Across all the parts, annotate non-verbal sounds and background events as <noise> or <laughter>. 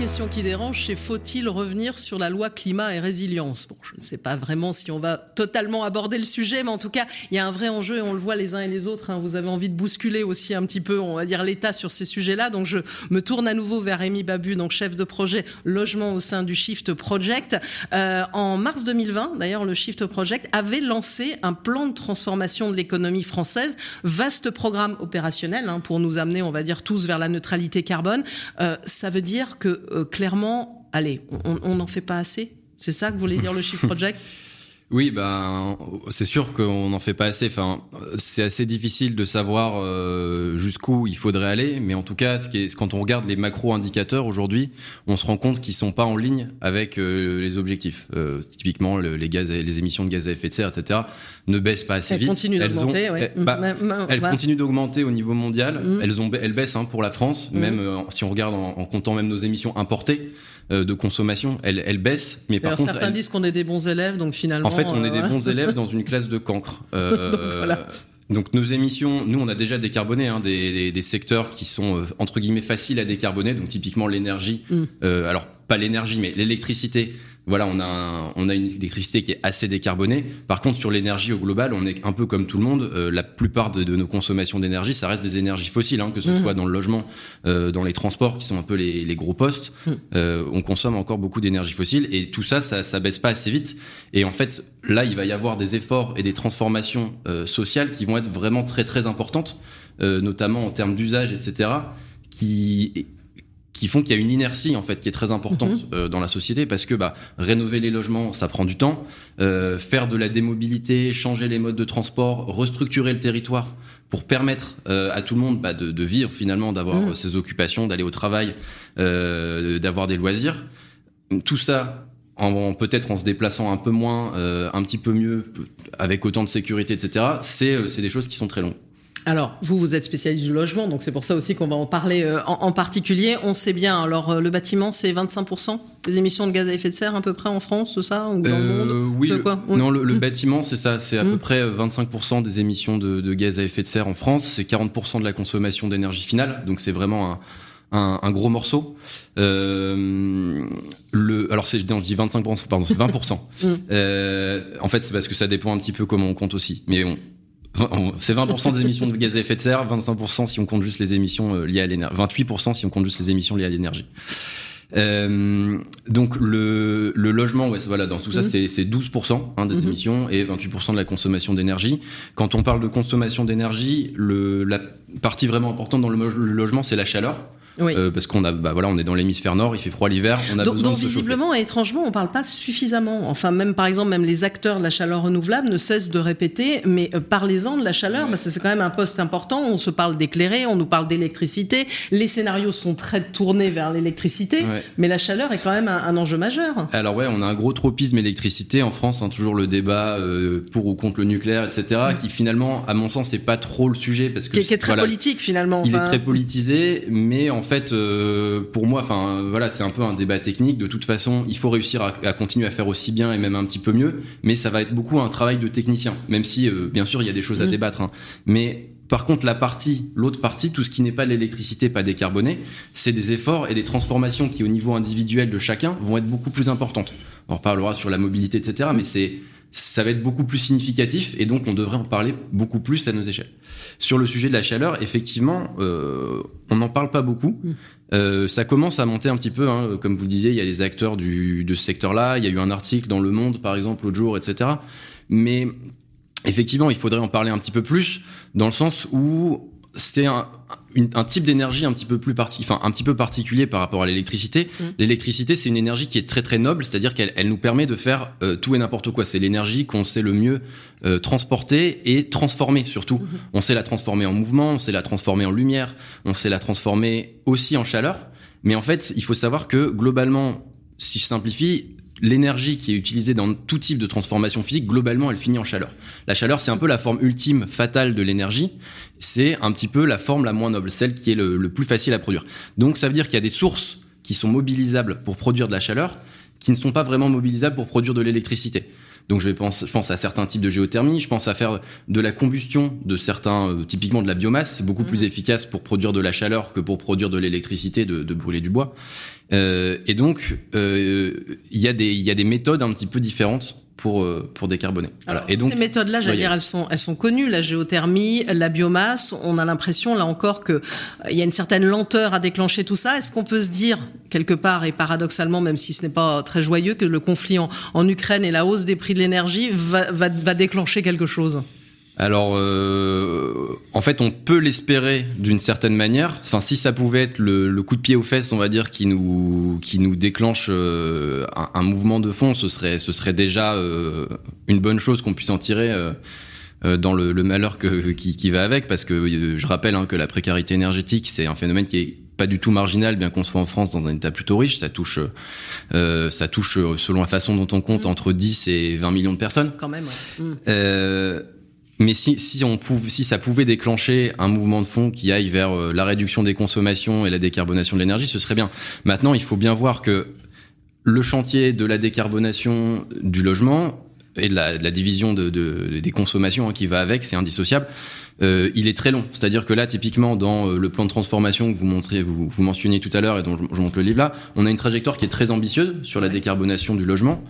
Question qui dérange, c'est faut-il revenir sur la loi climat et résilience? Je ne sais pas vraiment si on va totalement aborder le sujet, mais en tout cas, il y a un vrai enjeu et on le voit les uns et les autres. Hein. Vous avez envie de bousculer aussi un petit peu, on va dire, l'État sur ces sujets-là. Donc, je me tourne à nouveau vers Rémi Babu, donc chef de projet logement au sein du Shift Project. Euh, en mars 2020, d'ailleurs, le Shift Project avait lancé un plan de transformation de l'économie française, vaste programme opérationnel hein, pour nous amener, on va dire, tous vers la neutralité carbone. Euh, ça veut dire que clairement, allez, on n'en fait pas assez. C'est ça que voulait dire le Shift Project? <laughs> Oui, ben c'est sûr qu'on n'en fait pas assez. Enfin, c'est assez difficile de savoir euh, jusqu'où il faudrait aller, mais en tout cas, ce qui est, quand on regarde les macro-indicateurs aujourd'hui, on se rend compte qu'ils sont pas en ligne avec euh, les objectifs. Euh, typiquement, les gaz, les émissions de gaz à effet de serre, etc., ne baissent pas assez elles vite. Continuent d'augmenter, ouais. Elles, bah, elles continuent d'augmenter au niveau mondial. Mm. Elles ont, elles baissent hein, pour la France, mm. même si on regarde en, en, comptant même nos émissions importées. Euh, de consommation, elle, elle baisse. Mais par contre, certains disent qu'on est des bons élèves, donc finalement. En fait, on est des euh, bons élèves dans une classe de cancre. <laughs> Euh, donc, voilà. Donc nos émissions, nous on a déjà décarboné hein, des, des, des, secteurs qui sont entre guillemets faciles à décarboner, donc typiquement l'énergie. Mm. Euh, alors pas l'énergie, mais l'électricité voilà, on a on a une électricité qui est assez décarbonée. Par contre, sur l'énergie au global, on est un peu comme tout le monde. Euh, la plupart de, nos consommations d'énergie, ça reste des énergies fossiles, hein, que ce mmh. soit dans le logement, euh, dans les transports, qui sont un peu les, les gros postes. Mmh. Euh, on consomme encore beaucoup d'énergie fossile et tout ça, ça, ça baisse pas assez vite. Et en fait, là, il va y avoir des efforts et des transformations sociales qui vont être vraiment très très importantes, notamment en termes d'usage, etc. Qui qui font qu'il y a une inertie en fait qui est très importante mhm. euh, dans la société parce que bah, rénover les logements ça prend du temps, euh, faire de la démobilité, changer les modes de transport, restructurer le territoire pour permettre euh, à tout le monde bah, de, de, vivre finalement, d'avoir mhm. ses occupations, d'aller au travail, euh, d'avoir des loisirs. Tout ça en, peut-être en se déplaçant un peu moins, euh, un petit peu mieux, avec autant de sécurité, etc. C'est c'est des choses qui sont très longues. Alors, vous, vous êtes spécialiste du logement, donc c'est pour ça aussi qu'on va en parler euh, en, particulier. On sait bien, alors euh, le bâtiment, c'est 25% des émissions de gaz à effet de serre à peu près en France, c'est ça ou dans le monde? euh, Oui, quoi? non, le, mmh. bâtiment, c'est ça, c'est à peu mmh. près 25% des émissions de, gaz à effet de serre en France, c'est 40% de la consommation d'énergie finale, donc c'est vraiment un, gros morceau. le, alors c'est, non, je dis 25%, pardon, c'est 20%. Mmh. en fait, c'est parce que ça dépend un petit peu comment on compte aussi. Mais on, c'est 20% des émissions de gaz à effet de serre, 25% si on compte juste les émissions euh, liées à l'énergie, 28% si on compte juste les émissions liées à l'énergie. Euh, donc le, le logement, ouais, voilà, dans tout ça, mmh. c'est 12% hein, des mmh. émissions et 28% de la consommation d'énergie. Quand on parle de consommation d'énergie, la partie vraiment importante dans le logement, c'est la chaleur. Oui. Euh, parce qu'on a, bah voilà, on est dans l'hémisphère nord, il fait froid l'hiver, on a donc, besoin donc de visiblement et étrangement, on parle pas suffisamment. Enfin, même par exemple, même les acteurs de la chaleur renouvelable ne cessent de répéter, mais euh, parlez-en de la chaleur, parce que c'est quand même un poste important. On se parle d'éclairer, on nous parle d'électricité. Les scénarios sont très tournés vers l'électricité, mais la chaleur est quand même un, enjeu majeur. Alors ouais, on a un gros tropisme électricité en France, hein, toujours le débat euh, pour ou contre le nucléaire, etc., qui finalement, à mon sens, c'est pas trop le sujet parce que qui, est très politique finalement. Il est très politisé, mais en fait. Euh, pour moi, enfin voilà, c'est un peu un débat technique. De toute façon, il faut réussir à, continuer à faire aussi bien et même un petit peu mieux, mais ça va être beaucoup un travail de technicien. Même si, euh, bien sûr, il y a des choses à mm. débattre, hein. mais par contre, la partie, l'autre partie, tout ce qui n'est pas l'électricité, pas décarboné, c'est des efforts et des transformations qui, au niveau individuel de chacun, vont être beaucoup plus importantes. On reparlera sur la mobilité, etc. Mais c'est ça va être beaucoup plus significatif et donc on devrait en parler beaucoup plus à nos échelles. Sur le sujet de la chaleur, effectivement, euh, on n'en parle pas beaucoup. Mm. Euh, ça commence à monter un petit peu, hein. comme vous le disiez, il y a les acteurs du, de ce secteur-là, il y a eu un article dans Le Monde, par exemple, l'autre jour, etc. Mais effectivement, il faudrait en parler un petit peu plus, dans le sens où c'est un, un type d'énergie un petit peu plus parti, enfin un petit peu particulier par rapport à l'électricité. Mm. L'électricité, c'est une énergie qui est très très noble, c'est-à-dire qu'elle elle nous permet de faire euh, tout et n'importe quoi. C'est l'énergie qu'on sait le mieux euh, transporter et transformer surtout. Mm-hmm. On sait la transformer en mouvement, on sait la transformer en lumière, on sait la transformer aussi en chaleur. Mais en fait, il faut savoir que globalement, si je simplifie, l'énergie qui est utilisée dans tout type de transformation physique, globalement, elle finit en chaleur. La chaleur, c'est un peu la forme ultime, fatale de l'énergie. C'est un petit peu la forme la moins noble, celle qui est le, plus facile à produire. Donc, ça veut dire qu'il y a des sources qui sont mobilisables pour produire de la chaleur, qui ne sont pas vraiment mobilisables pour produire de l'électricité. Donc je vais pense, je pense à certains types de géothermie, je pense à faire de la combustion de certains, euh, typiquement de la biomasse, c'est beaucoup plus efficace pour produire de la chaleur que pour produire de l'électricité, de, de, brûler du bois. Euh, et donc il y a des il y a des méthodes un petit peu différentes pour, euh, pour décarboner. voilà. Et donc, ces méthodes-là, j'allais dire, elles sont, elles sont connues, la géothermie, la biomasse. On a l'impression, là encore, qu'il il y a une certaine lenteur à déclencher tout ça. Est-ce qu'on peut se dire, quelque part, et paradoxalement, même si ce n'est pas très joyeux, que le conflit en, en Ukraine et la hausse des prix de l'énergie va, va, va déclencher quelque chose? Alors, euh, en fait, on peut l'espérer d'une certaine manière. Enfin, si ça pouvait être le, coup de pied aux fesses, on va dire, qui nous qui nous déclenche euh, un, mouvement de fond, ce serait ce serait déjà euh, une bonne chose qu'on puisse en tirer. dans le, malheur que, qui, va avec, parce que je rappelle hein, que la précarité énergétique, c'est un phénomène qui est pas du tout marginal, bien qu'on soit en France dans un état plutôt riche. Ça touche, ça touche selon la façon dont on compte, mmh. entre 10 et 20 millions de personnes. Quand même. Ouais. Mmh. Mais si, si, on pouvait, si ça pouvait déclencher un mouvement de fond qui aille vers euh, la réduction des consommations et la décarbonation de l'énergie, ce serait bien. Maintenant, il faut bien voir que le chantier de la décarbonation du logement et de la, de la division de, de, des consommations hein, qui va avec, c'est indissociable. Euh, il est très long. C'est-à-dire que là, typiquement, dans euh, le plan de transformation que vous montrez, vous, vous mentionniez tout à l'heure et dont je, je, montre le livre là, on a une trajectoire qui est très ambitieuse sur la décarbonation du logement,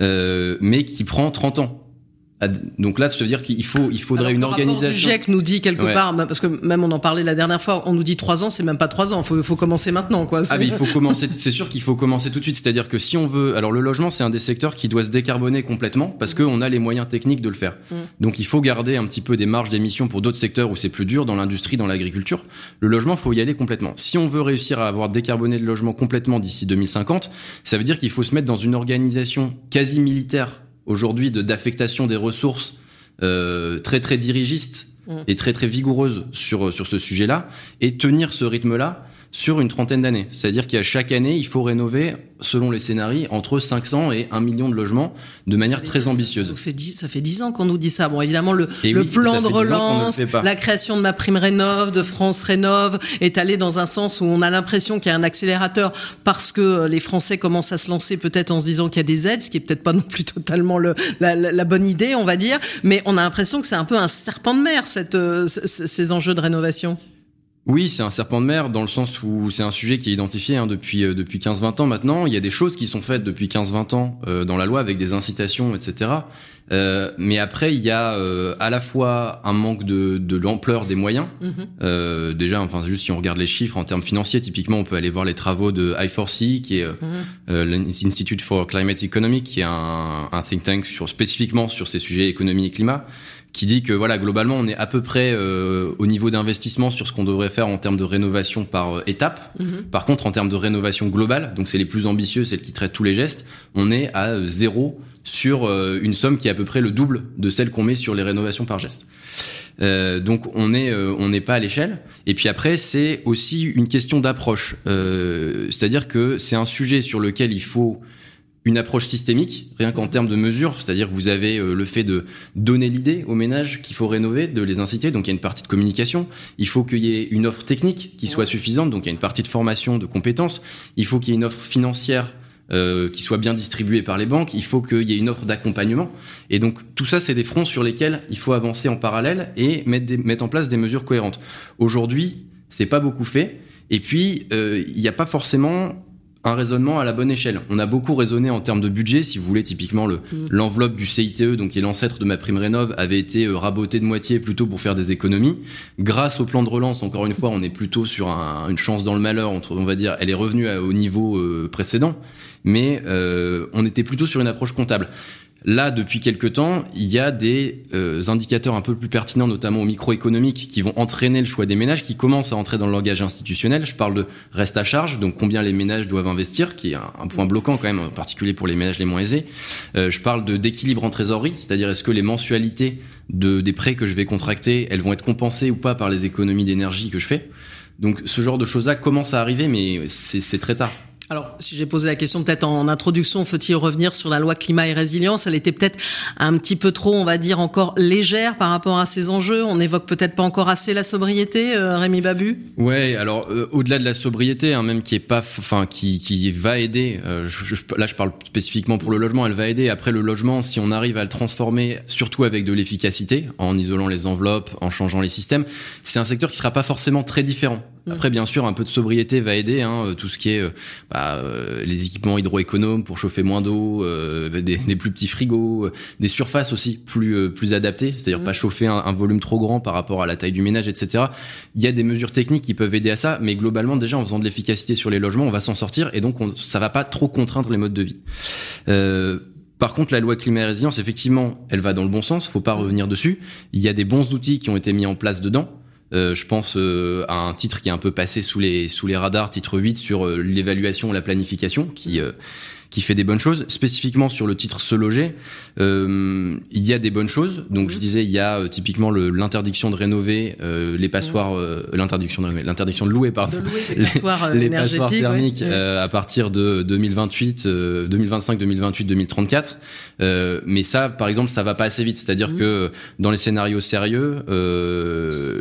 euh, mais qui prend 30 ans. Donc là, ça veut dire qu'il faut, il faudrait une organisation. Le GIEC nous dit quelque part, parce que même on en parlait la dernière fois, on nous dit trois ans, c'est même pas trois ans. Il faut, faut, commencer maintenant, quoi. Ah mais il faut commencer. C'est sûr qu'il faut commencer tout de suite. C'est-à-dire que si on veut, alors le logement, c'est un des secteurs qui doit se décarboner complètement parce qu'on a les moyens techniques de le faire. Mm. Donc il faut garder un petit peu des marges d'émissions pour d'autres secteurs où c'est plus dur, dans l'industrie, dans l'agriculture. Le logement, faut y aller complètement. Si on veut réussir à avoir décarboné le logement complètement d'ici 2050, ça veut dire qu'il faut se mettre dans une organisation quasi militaire aujourd'hui d'affectation des ressources euh, très très dirigiste mm. et très très vigoureuse sur sur ce sujet-là et tenir ce rythme-là sur une trentaine d'années. C'est-à-dire qu'à chaque année, il faut rénover, selon les scénarios, entre 500 et 1 million de logements de manière très ambitieuse. Ça fait 10, ça fait 10 ans qu'on nous dit ça. Bon, évidemment, le, le plan de relance, la création de ma prime rénove, de France rénove, est allé dans un sens où on a l'impression qu'il y a un accélérateur parce que les Français commencent à se lancer peut-être en se disant qu'il y a des aides, ce qui est peut-être pas non plus <laughs> totalement le, la, la, bonne idée, on va dire. Mais on a l'impression que c'est un peu un serpent de mer, cette, euh, ces enjeux de rénovation. Oui, c'est un serpent de mer dans le sens où c'est un sujet qui est identifié hein, depuis euh, depuis 15-20 ans maintenant. Il y a des choses qui sont faites depuis 15-20 ans euh, dans la loi avec des incitations, etc. Euh, mais après, il y a euh, à la fois un manque de, de l'ampleur des moyens. Mm-hmm. déjà, enfin juste si on regarde les chiffres en termes financiers, typiquement, on peut aller voir les travaux de I4C, qui est mm-hmm. l'Institute for Climate Economics, qui est un, un think tank sur spécifiquement sur ces sujets économie et climat qui dit que voilà globalement on est à peu près euh, au niveau d'investissement sur ce qu'on devrait faire en termes de rénovation par euh, étape. Mhm. Par contre en termes de rénovation globale, donc c'est les plus ambitieux, celles qui traitent tous les gestes, on est à euh, zéro sur une somme qui est à peu près le double de celle qu'on met sur les rénovations par geste. donc on est on n'est pas à l'échelle. Et puis après c'est aussi une question d'approche, c'est-à-dire que c'est un sujet sur lequel il faut une approche systémique, rien qu'en termes de mesures, c'est-à-dire que vous avez euh, le fait de donner l'idée aux ménages qu'il faut rénover, de les inciter, donc il y a une partie de communication, il faut qu'il y ait une offre technique qui soit suffisante, donc il y a une partie de formation, de compétences, il faut qu'il y ait une offre financière euh, qui soit bien distribuée par les banques, il faut qu'il y ait une offre d'accompagnement, et donc tout ça c'est des fronts sur lesquels il faut avancer en parallèle et mettre, mettre en place des mesures cohérentes. Aujourd'hui, c'est pas beaucoup fait, et puis euh, il n'y a pas forcément un raisonnement à la bonne échelle. On a beaucoup raisonné en termes de budget, si vous voulez, typiquement le mm. l'enveloppe du CITE, donc qui est l'ancêtre de ma prime rénov, avait été euh, rabotée de moitié plutôt pour faire des économies. Grâce au plan de relance, encore une fois, on est plutôt sur une chance dans le malheur, entre, on va dire, elle est revenue au niveau euh, précédent, mais euh, on était plutôt sur une approche comptable. Là, depuis quelques temps, il y a des euh, indicateurs un peu plus pertinents, notamment au microéconomique, qui vont entraîner le choix des ménages, qui commencent à entrer dans le langage institutionnel. Je parle de reste à charge, donc combien les ménages doivent investir, qui est un, point bloquant quand même, en particulier pour les ménages les moins aisés. Euh, je parle de d'équilibre en trésorerie, c'est-à-dire est-ce que les mensualités de, des prêts que je vais contracter, elles vont être compensées ou pas par les économies d'énergie que je fais. Donc ce genre de choses-là commence à arriver, mais c'est très tard. Alors, si j'ai posé la question peut-être en introduction, faut-il revenir sur la loi climat et résilience? Elle était peut-être un petit peu trop, on va dire, encore légère par rapport à ces enjeux. On n'évoque peut-être pas encore assez la sobriété, euh, Rémi Babu? Ouais, alors euh, au-delà de la sobriété, hein, même qui est pas, enfin, qui, qui va aider. Euh, je, là, je parle spécifiquement pour le logement. Elle va aider. Après le logement, si on arrive à le transformer, surtout avec de l'efficacité, en isolant les enveloppes, en changeant les systèmes, c'est un secteur qui sera pas forcément très différent. Mm. Après, bien sûr, un peu de sobriété va aider. Hein, tout ce qui est bah, euh, les équipements hydroéconomes pour chauffer moins d'eau, euh, des, des, plus petits frigos, euh, des surfaces aussi plus plus adaptées, c'est-à-dire mmh. pas chauffer un, un, volume trop grand par rapport à la taille du ménage, etc. Il y a des mesures techniques qui peuvent aider à ça, mais globalement déjà en faisant de l'efficacité sur les logements, on va s'en sortir et donc on, ça va pas trop contraindre les modes de vie. Par contre, la loi climat et résilience, effectivement, elle va dans le bon sens. Faut pas revenir dessus. Il y a des bons outils qui ont été mis en place dedans. Euh, je pense euh, à un titre qui est un peu passé sous les sous les radars, titre 8 sur euh, l'évaluation, la planification, qui qui fait des bonnes choses. Spécifiquement sur le titre se loger, euh, il y a des bonnes choses. Donc je mhm. disais, il y a euh, typiquement l'interdiction de rénover euh, les passoires, euh, l'interdiction de rénover, l'interdiction de louer, pardon, de louer <laughs> les passoires, les, passoires thermiques à partir de 2028, 2025, 2028, 2034. mais ça, par exemple, ça va pas assez vite. C'est-à-dire mhm. que dans les scénarios sérieux,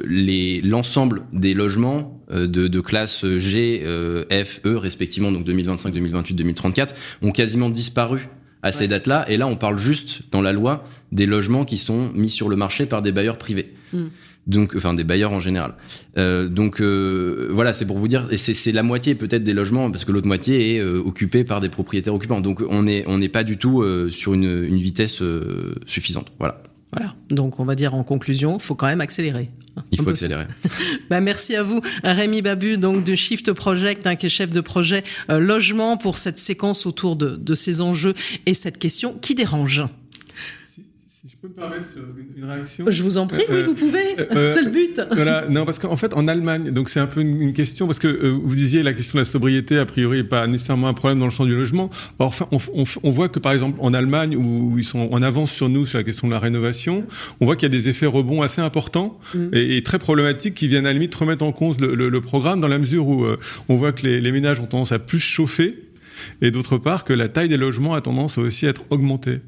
les l'ensemble des logements de, de classe G, F, E respectivement, donc 2025, 2028, 2034, ont quasiment disparu à ces dates-là. Et là, on parle juste dans la loi des logements qui sont mis sur le marché par des bailleurs privés. Hmm. Donc, enfin, des bailleurs en général. Euh, donc, euh, voilà, c'est pour vous dire, et c'est la moitié peut-être des logements, parce que l'autre moitié est euh, occupée par des propriétaires occupants. Donc, on n'est on n'est pas du tout euh, sur une, une vitesse suffisante. Voilà. Voilà. Donc, on va dire en conclusion, il faut quand même accélérer. Il faut accélérer. <laughs> bah, merci à vous, Rémi Babu, donc de Shift Project, hein, qui est chef de projet euh, logement pour cette séquence autour de, de ces enjeux et cette question qui dérange peux me permettre une réaction Je vous en prie, oui, vous pouvez. Euh, euh, <laughs> c'est le but. Voilà, non, parce qu'en fait, en Allemagne, donc c'est un peu une, question, parce que euh, vous disiez la question de la sobriété, a priori, n'est pas nécessairement un problème dans le champ du logement. Or, enfin, on, on, on, voit que, par exemple, en Allemagne, où ils sont en avance sur nous sur la question de la rénovation, on voit qu'il y a des effets rebonds assez importants mm. et, et, très problématiques qui viennent à la limite remettre en cause le, le, le programme, dans la mesure où on voit que les, les ménages ont tendance à plus chauffer et d'autre part que la taille des logements a tendance à aussi être augmentée.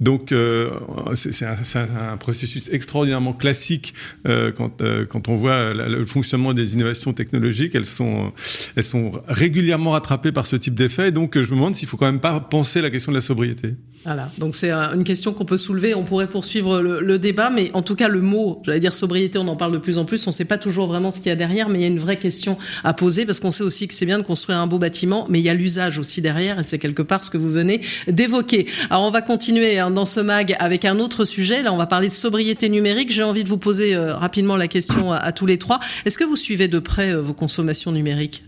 Donc euh, c'est un, un, processus extraordinairement classique euh, quand, euh, quand on voit le fonctionnement des innovations technologiques, elles sont, elles sont régulièrement rattrapées par ce type d'effet. Donc je me demande s'il faut quand même pas penser la question de la sobriété. Voilà, donc c'est une question qu'on peut soulever. On pourrait poursuivre le, débat, mais en tout cas le mot, j'allais dire sobriété, on en parle de plus en plus. On ne sait pas toujours vraiment ce qu'il y a derrière, mais il y a une vraie question à poser parce qu'on sait aussi que c'est bien de construire un beau bâtiment, mais il y a l'usage aussi derrière, et c'est quelque part ce que vous venez d'évoquer. Alors on va continuer hein, dans ce mag avec un autre sujet. Là, on va parler de sobriété numérique. J'ai envie de vous poser euh, rapidement la question à, à, tous les trois. Est-ce que vous suivez de près euh, vos consommations numériques,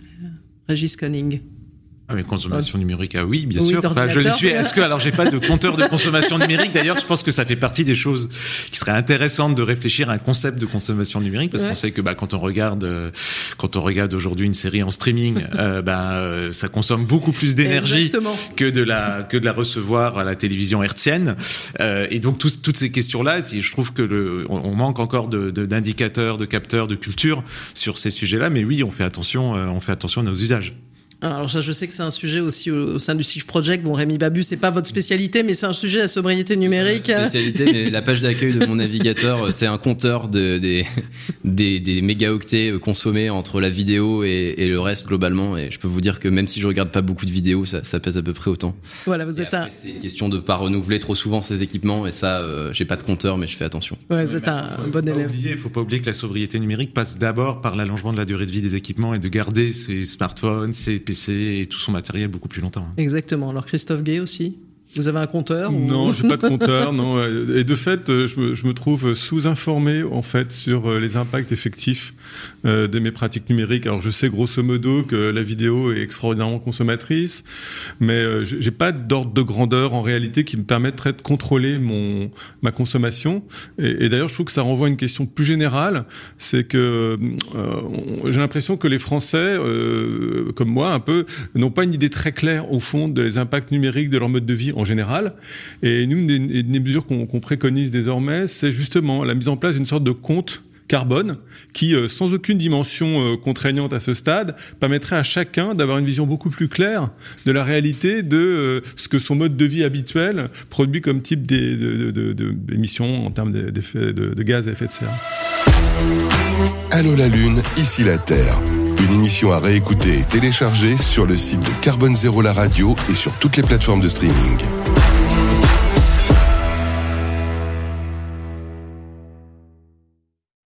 Régis Conning ah, mais consommation numérique, ah oui, bien sûr. Enfin, je les suis. Est-ce que alors j'ai pas de compteur de consommation numérique? D'ailleurs, je pense que ça fait partie des choses qui seraient intéressantes de réfléchir à un concept de consommation numérique parce qu'on sait que bah, quand on regarde euh, quand on regarde aujourd'hui une série en streaming, <laughs> euh, bah, euh, ça consomme beaucoup plus d'énergie que de la que de la recevoir à la télévision hertzienne. Euh, et donc tous, toutes ces questions-là, je trouve que le, on, manque encore de d'indicateurs, de, de capteurs, de culture sur ces sujets-là. Mais oui, on fait attention, on fait attention à nos usages. Alors je sais que c'est un sujet aussi au, sein du Shift Project. Bon, Rémi Babu, c'est pas votre spécialité, mais c'est un sujet la sobriété numérique. Spécialité, mais la page d'accueil de mon navigateur, c'est un compteur de, des, <laughs> des, des mégaoctets consommés entre la vidéo et, et, le reste globalement. Et je peux vous dire que même si je regarde pas beaucoup de vidéos, ça, ça pèse à peu près autant. Voilà, vous êtes un. C'est une question de pas renouveler trop souvent ces équipements, et ça, euh, j'ai pas de compteur, mais je fais attention. Ouais, vous êtes un, bon élève. Il faut pas oublier que la sobriété numérique passe d'abord par l'allongement de la durée de vie des équipements et de garder ses smartphones, ses Et tout son matériel beaucoup plus longtemps. Hein. Exactement. Alors Christophe Gay aussi? Vous avez un compteur Non, j'ai pas de compteur. non. Et de fait, euh, je me, trouve sous-informé en fait sur euh, les impacts effectifs euh, de mes pratiques numériques. Alors, je sais grosso modo que la vidéo est extraordinairement consommatrice, mais j'ai pas d'ordre de grandeur en réalité qui me permettrait de contrôler mon ma consommation. Et, d'ailleurs, je trouve que ça renvoie à une question plus générale, c'est que j'ai l'impression que les Français, comme moi, un peu, n'ont pas une idée très claire au fond des impacts numériques de leur mode de vie général. Et nous, une des, mesures qu'on préconise désormais, c'est justement la mise en place d'une sorte de compte carbone qui, sans aucune dimension contraignante à ce stade, permettrait à chacun d'avoir une vision beaucoup plus claire de la réalité de ce que son mode de vie habituel produit comme type d'émissions en termes de, de gaz à effet de serre. Allô la Lune, ici la Terre. Une émission à réécouter et télécharger sur le site de Carbone Zéro la radio et sur toutes les plateformes de streaming.